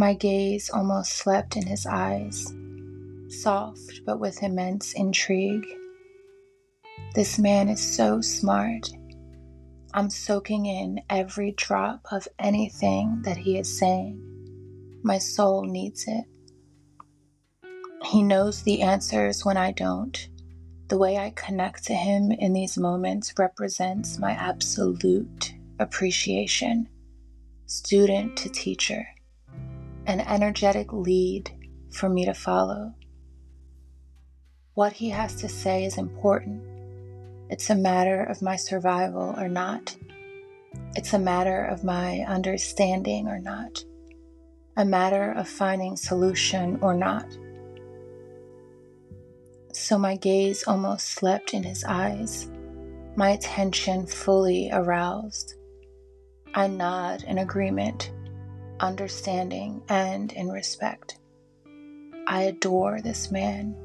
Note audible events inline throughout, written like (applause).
My gaze almost slept in his eyes, soft but with immense intrigue. This man is so smart. I'm soaking in every drop of anything that he is saying. My soul needs it. He knows the answers when I don't. The way I connect to him in these moments represents my absolute appreciation, student to teacher, an energetic lead for me to follow. What he has to say is important. It's a matter of my survival or not. It's a matter of my understanding or not. A matter of finding solution or not. So my gaze almost slept in his eyes, my attention fully aroused. I nod in agreement, understanding, and in respect. I adore this man,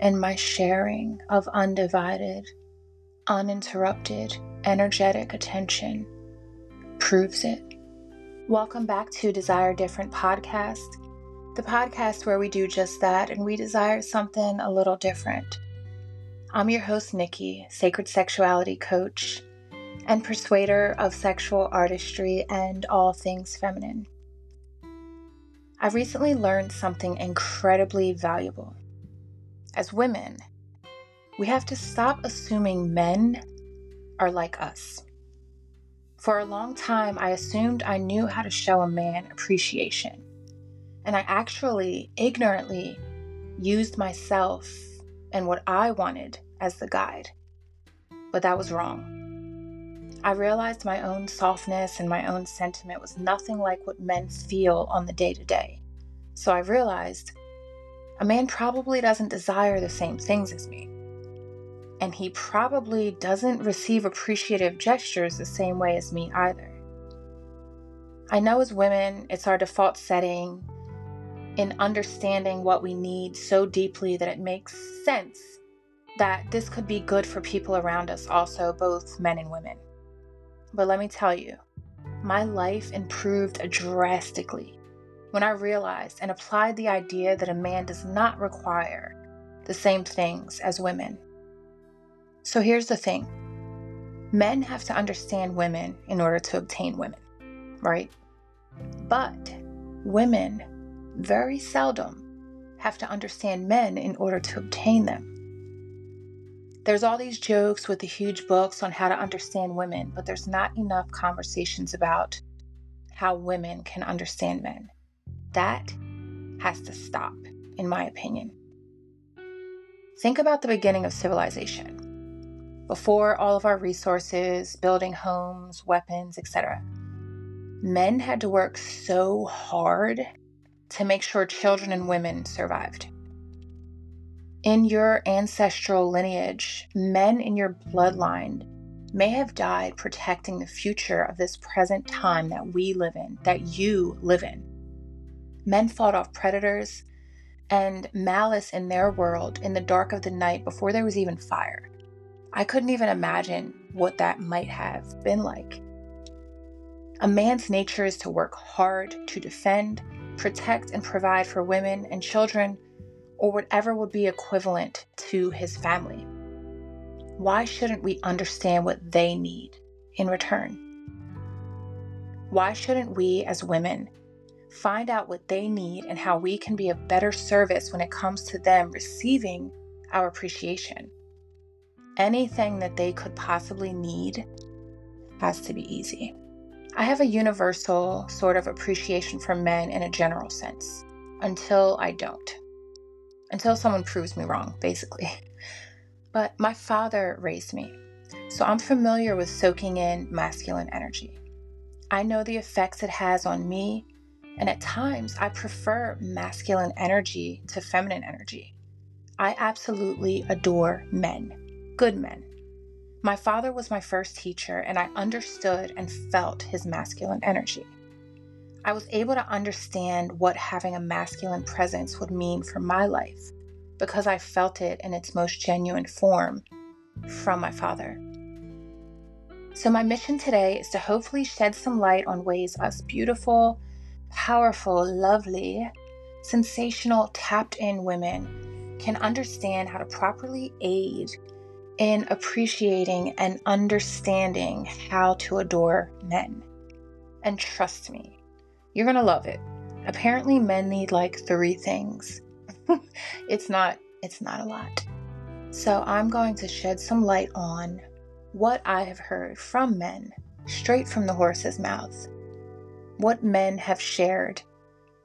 and my sharing of undivided, uninterrupted, energetic attention proves it. Welcome back to Desire Different Podcast, the podcast where we do just that and we desire something a little different. I'm your host, Nikki, sacred sexuality coach and persuader of sexual artistry and all things feminine. I recently learned something incredibly valuable. As women, we have to stop assuming men are like us. For a long time, I assumed I knew how to show a man appreciation, and I actually ignorantly used myself and what I wanted as the guide. But that was wrong. I realized my own softness and my own sentiment was nothing like what men feel on the day to day. So I realized a man probably doesn't desire the same things as me. And he probably doesn't receive appreciative gestures the same way as me either. I know as women, it's our default setting in understanding what we need so deeply that it makes sense that this could be good for people around us, also, both men and women. But let me tell you, my life improved drastically when I realized and applied the idea that a man does not require the same things as women. So here's the thing men have to understand women in order to obtain women, right? But women very seldom have to understand men in order to obtain them. There's all these jokes with the huge books on how to understand women, but there's not enough conversations about how women can understand men. That has to stop, in my opinion. Think about the beginning of civilization. Before all of our resources, building homes, weapons, etc., men had to work so hard to make sure children and women survived. In your ancestral lineage, men in your bloodline may have died protecting the future of this present time that we live in, that you live in. Men fought off predators and malice in their world in the dark of the night before there was even fire. I couldn't even imagine what that might have been like. A man's nature is to work hard to defend, protect, and provide for women and children or whatever would be equivalent to his family. Why shouldn't we understand what they need in return? Why shouldn't we, as women, find out what they need and how we can be a better service when it comes to them receiving our appreciation? Anything that they could possibly need has to be easy. I have a universal sort of appreciation for men in a general sense until I don't until someone proves me wrong, basically. (laughs) But my father raised me, so I'm familiar with soaking in masculine energy. I know the effects it has on me, and at times I prefer masculine energy to feminine energy. I absolutely adore men, good men. My father was my first teacher, and I understood and felt his masculine energy. I was able to understand what having a masculine presence would mean for my life because I felt it in its most genuine form from my father. So, my mission today is to hopefully shed some light on ways us beautiful, powerful, lovely, sensational, tapped in women can understand how to properly aid in appreciating and understanding how to adore men. And trust me, you're going to love it. Apparently men need like 3 things. (laughs) it's not it's not a lot. So I'm going to shed some light on what I have heard from men straight from the horse's mouth. What men have shared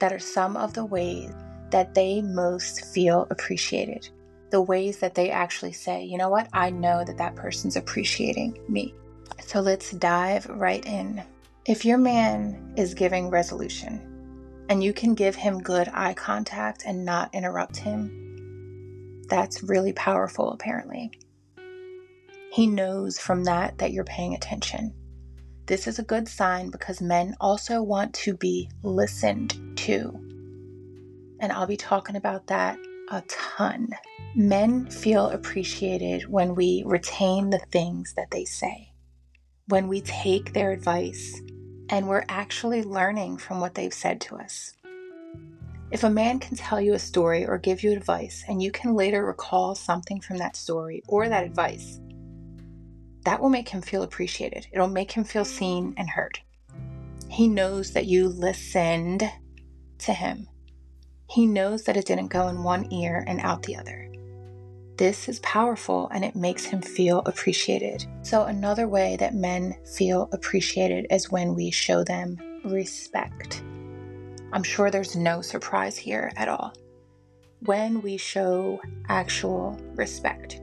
that are some of the ways that they most feel appreciated. The ways that they actually say, you know what, I know that that person's appreciating me. So let's dive right in. If your man is giving resolution and you can give him good eye contact and not interrupt him, that's really powerful, apparently. He knows from that that you're paying attention. This is a good sign because men also want to be listened to. And I'll be talking about that a ton. Men feel appreciated when we retain the things that they say, when we take their advice, and we're actually learning from what they've said to us. If a man can tell you a story or give you advice, and you can later recall something from that story or that advice, that will make him feel appreciated. It'll make him feel seen and heard. He knows that you listened to him. He knows that it didn't go in one ear and out the other. This is powerful and it makes him feel appreciated. So, another way that men feel appreciated is when we show them respect. I'm sure there's no surprise here at all. When we show actual respect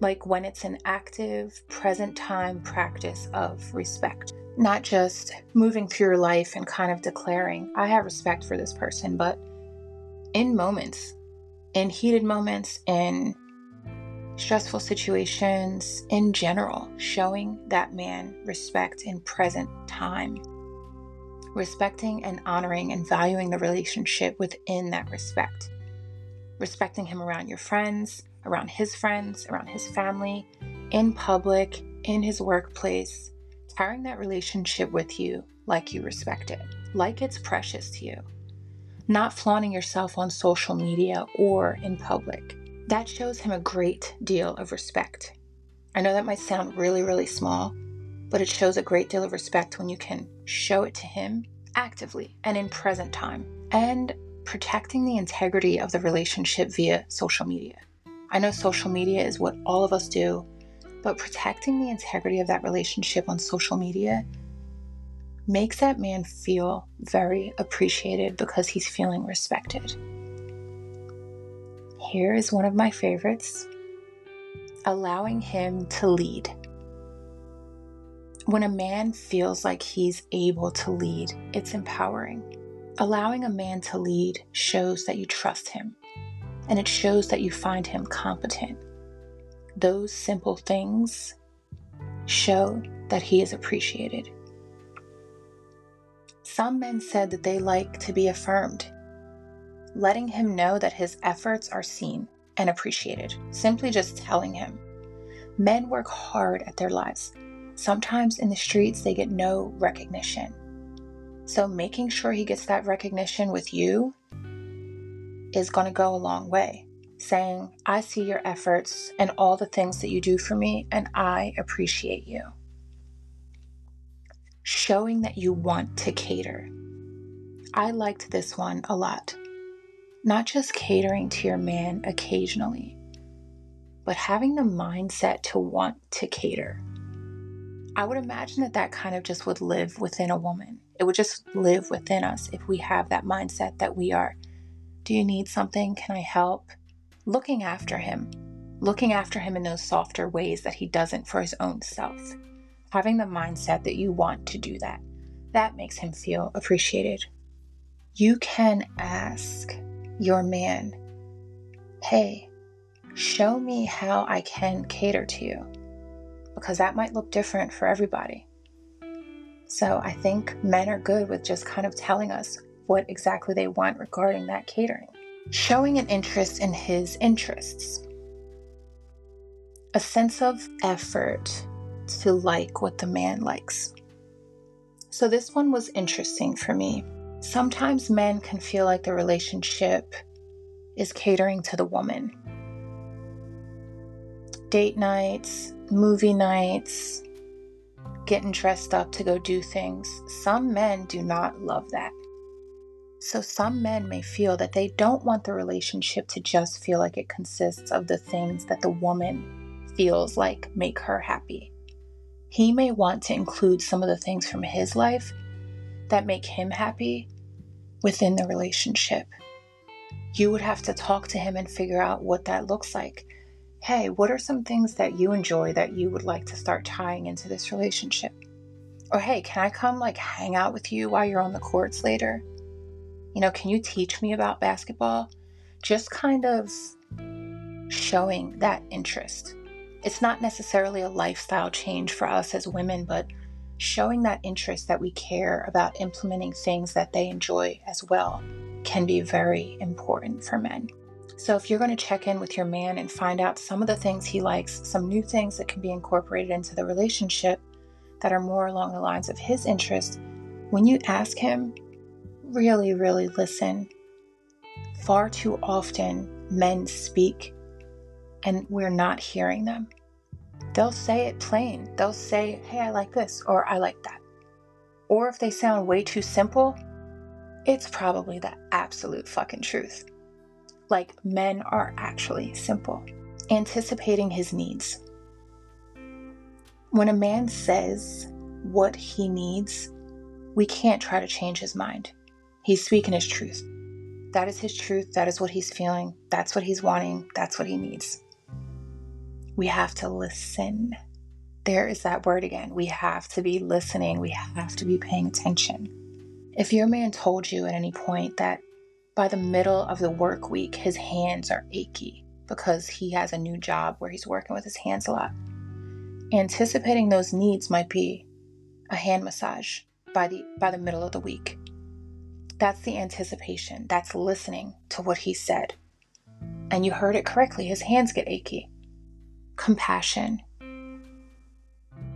like when it's an active, present time practice of respect. Not just moving through your life and kind of declaring, I have respect for this person, but in moments, in heated moments, in stressful situations, in general, showing that man respect in present time. Respecting and honoring and valuing the relationship within that respect. Respecting him around your friends, around his friends, around his family, in public, in his workplace, carrying that relationship with you like you respect it, like it's precious to you. Not flaunting yourself on social media or in public. That shows him a great deal of respect. I know that might sound really, really small, but it shows a great deal of respect when you can show it to him actively and in present time and protecting the integrity of the relationship via social media. I know social media is what all of us do, but protecting the integrity of that relationship on social media makes that man feel very appreciated because he's feeling respected. Here is one of my favorites allowing him to lead. When a man feels like he's able to lead, it's empowering. Allowing a man to lead shows that you trust him and it shows that you find him competent. Those simple things show that he is appreciated. Some men said that they like to be affirmed, letting him know that his efforts are seen and appreciated, simply just telling him. Men work hard at their lives. Sometimes in the streets, they get no recognition. So, making sure he gets that recognition with you is going to go a long way. Saying, I see your efforts and all the things that you do for me, and I appreciate you. Showing that you want to cater. I liked this one a lot. Not just catering to your man occasionally, but having the mindset to want to cater. I would imagine that that kind of just would live within a woman. It would just live within us if we have that mindset that we are do you need something? Can I help? Looking after him, looking after him in those softer ways that he doesn't for his own self. Having the mindset that you want to do that, that makes him feel appreciated. You can ask your man, hey, show me how I can cater to you, because that might look different for everybody. So I think men are good with just kind of telling us what exactly they want regarding that catering. Showing an interest in his interests. A sense of effort to like what the man likes. So, this one was interesting for me. Sometimes men can feel like the relationship is catering to the woman. Date nights, movie nights, getting dressed up to go do things. Some men do not love that. So, some men may feel that they don't want the relationship to just feel like it consists of the things that the woman feels like make her happy. He may want to include some of the things from his life that make him happy within the relationship. You would have to talk to him and figure out what that looks like hey, what are some things that you enjoy that you would like to start tying into this relationship? Or hey, can I come like hang out with you while you're on the courts later? You know, can you teach me about basketball? Just kind of showing that interest. It's not necessarily a lifestyle change for us as women, but showing that interest that we care about implementing things that they enjoy as well can be very important for men. So, if you're going to check in with your man and find out some of the things he likes, some new things that can be incorporated into the relationship that are more along the lines of his interest, when you ask him, really, really listen. Far too often, men speak and we're not hearing them. They'll say it plain. They'll say, hey, I like this, or I like that. Or if they sound way too simple, it's probably the absolute fucking truth like men are actually simple. Anticipating his needs. When a man says what he needs, we can't try to change his mind. He's speaking his truth. That is his truth. That is what he's feeling. That's what he's wanting. That's what he needs. We have to listen. There is that word again. We have to be listening. We have to be paying attention. If your man told you at any point that by the middle of the work week, his hands are achy because he has a new job where he's working with his hands a lot. Anticipating those needs might be a hand massage by the by the middle of the week. That's the anticipation. That's listening to what he said. And you heard it correctly. His hands get achy. Compassion.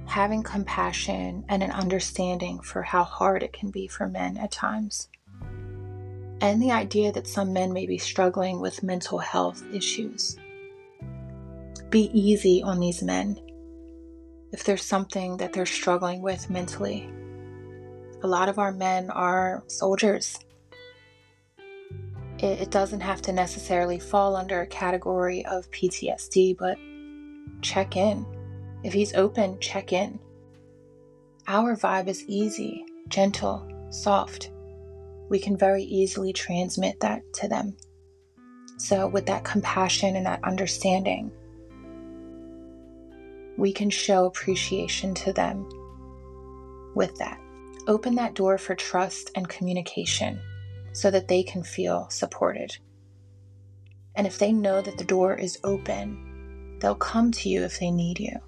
Having compassion and an understanding for how hard it can be for men at times and the idea that some men may be struggling with mental health issues. Be easy on these men if there's something that they're struggling with mentally. A lot of our men are soldiers. It, doesn't have to necessarily fall under a category of PTSD, but check in. If he's open, check in. Our vibe is easy, gentle, soft we can very easily transmit that to them. So, with that compassion and that understanding, we can show appreciation to them with that. Open that door for trust and communication so that they can feel supported. And if they know that the door is open, they'll come to you if they need you.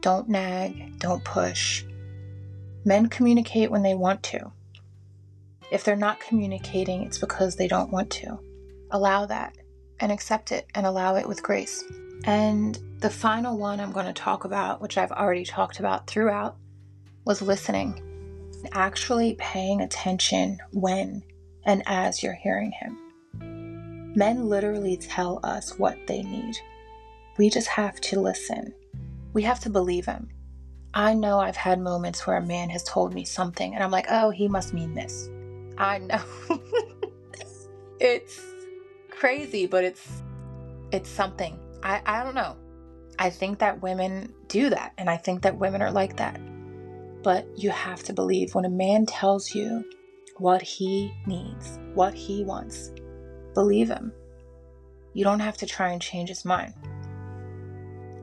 Don't nag, don't push. Men communicate when they want to. If they're not communicating, it's because they don't want to. Allow that and accept it and allow it with grace. And the final one I'm going to talk about, which I've already talked about throughout, was listening. Actually paying attention when and as you're hearing him. Men literally tell us what they need. We just have to listen. We have to believe him. I know I've had moments where a man has told me something and I'm like, oh, he must mean this. I know. (laughs) it's crazy, but it's it's something. I I don't know. I think that women do that and I think that women are like that. But you have to believe when a man tells you what he needs, what he wants, believe him. You don't have to try and change his mind.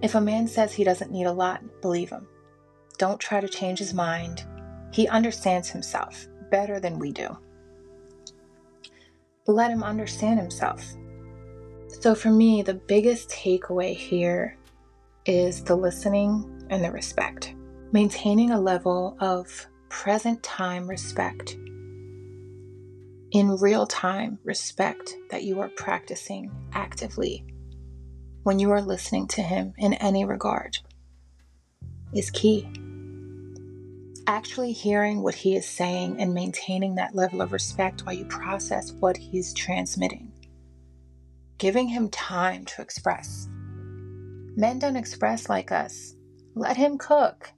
If a man says he doesn't need a lot, believe him. Don't try to change his mind. He understands himself better than we do. Let him understand himself. So, for me, the biggest takeaway here is the listening and the respect. Maintaining a level of present time respect, in real time respect that you are practicing actively when you are listening to him in any regard is key. actually hearing what he is saying and maintaining that level of respect while you process what he's transmitting. Giving him time to express. Men don't express like us. Let him cook.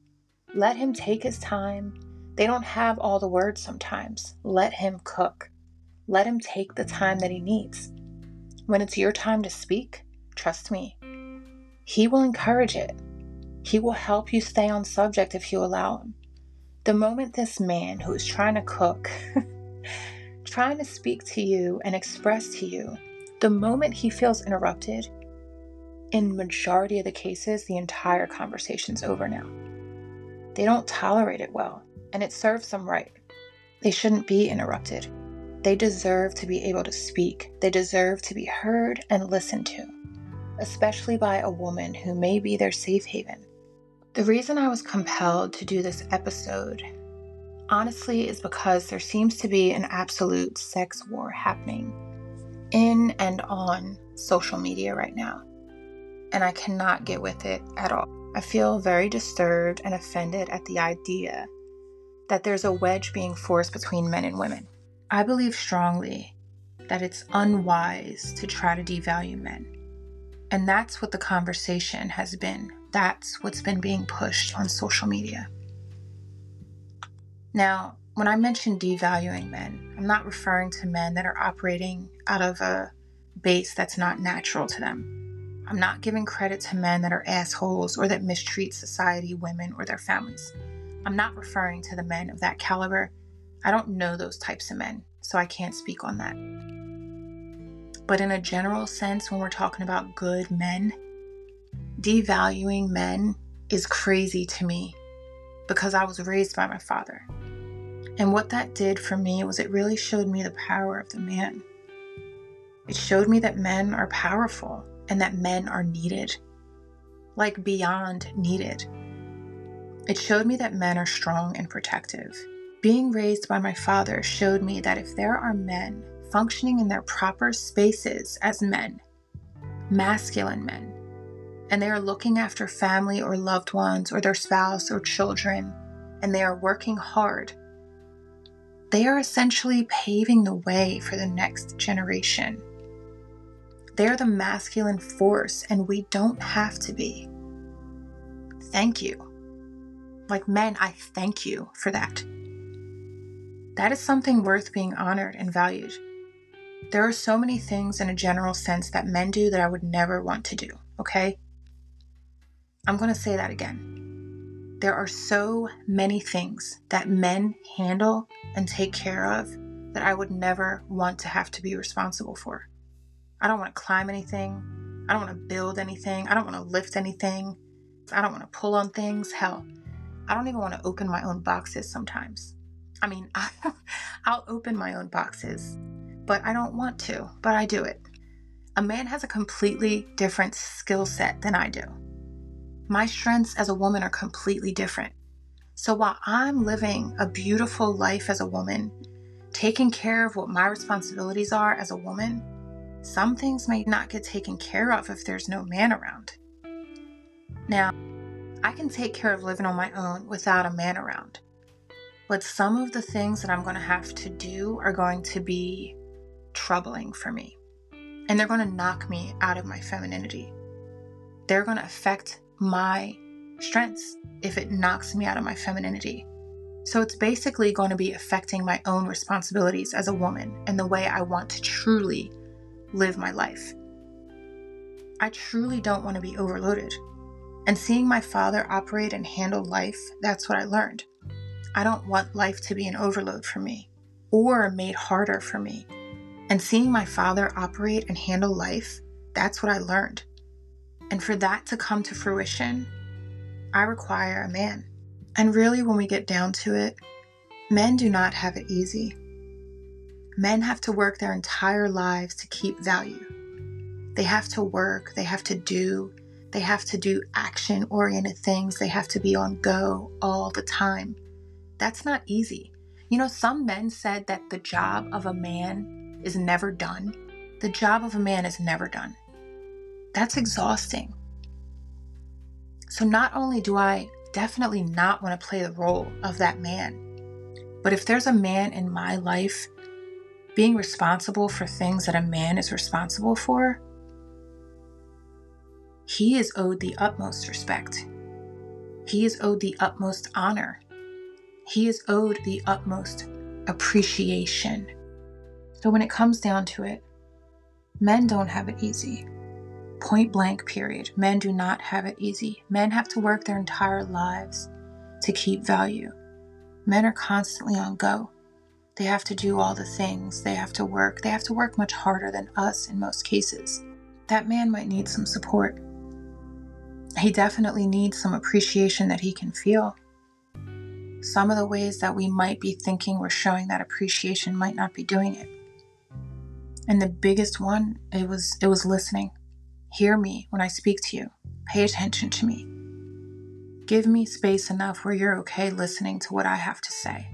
Let him take his time. They don't have all the words sometimes. Let him cook. Let him take the time that he needs. When it's your time to speak, trust me, he will encourage it. He will help you stay on subject if you allow him. The moment this man who is trying to cook, (laughs) trying to speak to you and express to you, the moment he feels interrupted, in majority of the cases, the entire conversation's over now. They don't tolerate it well, and it serves them right. They shouldn't be interrupted. They deserve to be able to speak. They deserve to be heard and listened to, especially by a woman who may be their safe haven. The reason I was compelled to do this episode, honestly, is because there seems to be an absolute sex war happening in and on social media right now. And I cannot get with it at all. I feel very disturbed and offended at the idea that there's a wedge being forced between men and women. I believe strongly that it's unwise to try to devalue men. And that's what the conversation has been that's what's been being pushed on social media. Now, when I mention devaluing men, I'm not referring to men that are operating out of a base that's not natural to them. I'm not giving credit to men that are assholes or that mistreat society, women, or their families. I'm not referring to the men of that caliber. I don't know those types of men, so I can't speak on that. But in a general sense, when we're talking about good men, devaluing men is crazy to me because I was raised by my father. And what that did for me was it really showed me the power of the man. It showed me that men are powerful and that men are needed, like beyond needed. It showed me that men are strong and protective. Being raised by my father showed me that if there are men functioning in their proper spaces as men, masculine men, and they are looking after family or loved ones or their spouse or children, and they are working hard, they are essentially paving the way for the next generation. They are the masculine force, and we don't have to be. Thank you. Like men, I thank you for that. That is something worth being honored and valued. There are so many things in a general sense that men do that I would never want to do, okay? I'm to say that again. There are so many things that men handle and take care of that I would never want to have to be responsible for. I don't want to climb anything. I don't want to build anything. I don't want to lift anything. I don't want to pull on things. Hell, I don't even want to open my own boxes sometimes. I mean, (laughs) I, will open my own boxes, but I don't want to, but I do it. A man has a completely different skill set than I do my strengths as a woman are completely different. So while I'm living a beautiful life as a woman, taking care of what my responsibilities are as a woman, some things may not get taken care of if there's no man around. Now, I can take care of living on my own without a man around. But some of the things that I'm going to have to do are going to be troubling for me. And they're going to knock me out of my femininity. They're going to affect my strengths if it knocks me out of my femininity. So it's basically going to be affecting my own responsibilities as a woman and the way I want to truly live my life. I truly don't want to be overloaded. And seeing my father operate and handle life, that's what I learned. I don't want life to be an overload for me or made harder for me. And seeing my father operate and handle life, that's what I learned. And for that to come to fruition, I require a man. And really, when we get down to it, men do not have it easy. Men have to work their entire lives to keep value. They have to work, they have to do, they have to do action oriented things, they have to be on go all the time. That's not easy. You know, some men said that the job of a man is never done. The job of a man is never done. That's exhausting. So not only do I definitely not want to play the role of that man. But if there's a man in my life being responsible for things that a man is responsible for, he is owed the utmost respect. He is owed the utmost honor. He is owed the utmost appreciation. So when it comes down to it, men don't have it easy. Point blank, period. Men do not have it easy. Men have to work their entire lives to keep value. Men are constantly on go. They have to do all the things. They have to work. They have to work much harder than us in most cases. That man might need some support. He definitely needs some appreciation that he can feel. Some of the ways that we might be thinking we're showing that appreciation might not be doing it. And the biggest one, it was it was listening. Hear me when I speak to you. Pay attention to me. Give me space enough where you're okay listening to what I have to say.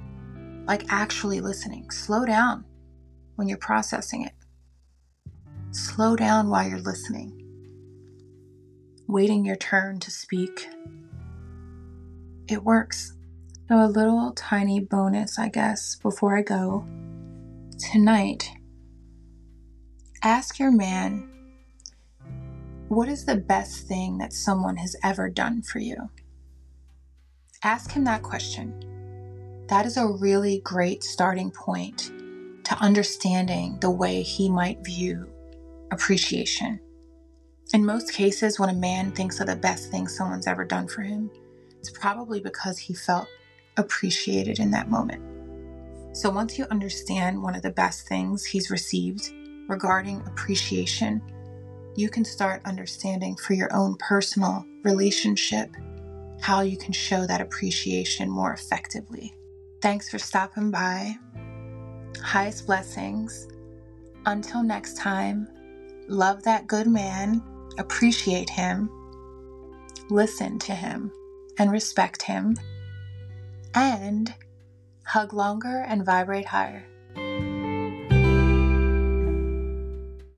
Like actually listening. Slow down when you're processing it. Slow down while you're listening. Waiting your turn to speak. It works. So, a little tiny bonus, I guess, before I go. Tonight, ask your man what is the best thing that someone has ever done for you? Ask him that question. That is a really great starting point to understanding the way he might view appreciation. In most cases, when a man thinks of the best thing someone's ever done for him, it's probably because he felt appreciated in that moment. So once you understand one of the best things he's received regarding appreciation, you can start understanding for your own personal relationship how you can show that appreciation more effectively. Thanks for stopping by. Highest blessings. Until next time, love that good man, appreciate him, listen to him, and respect him, and hug longer and vibrate higher.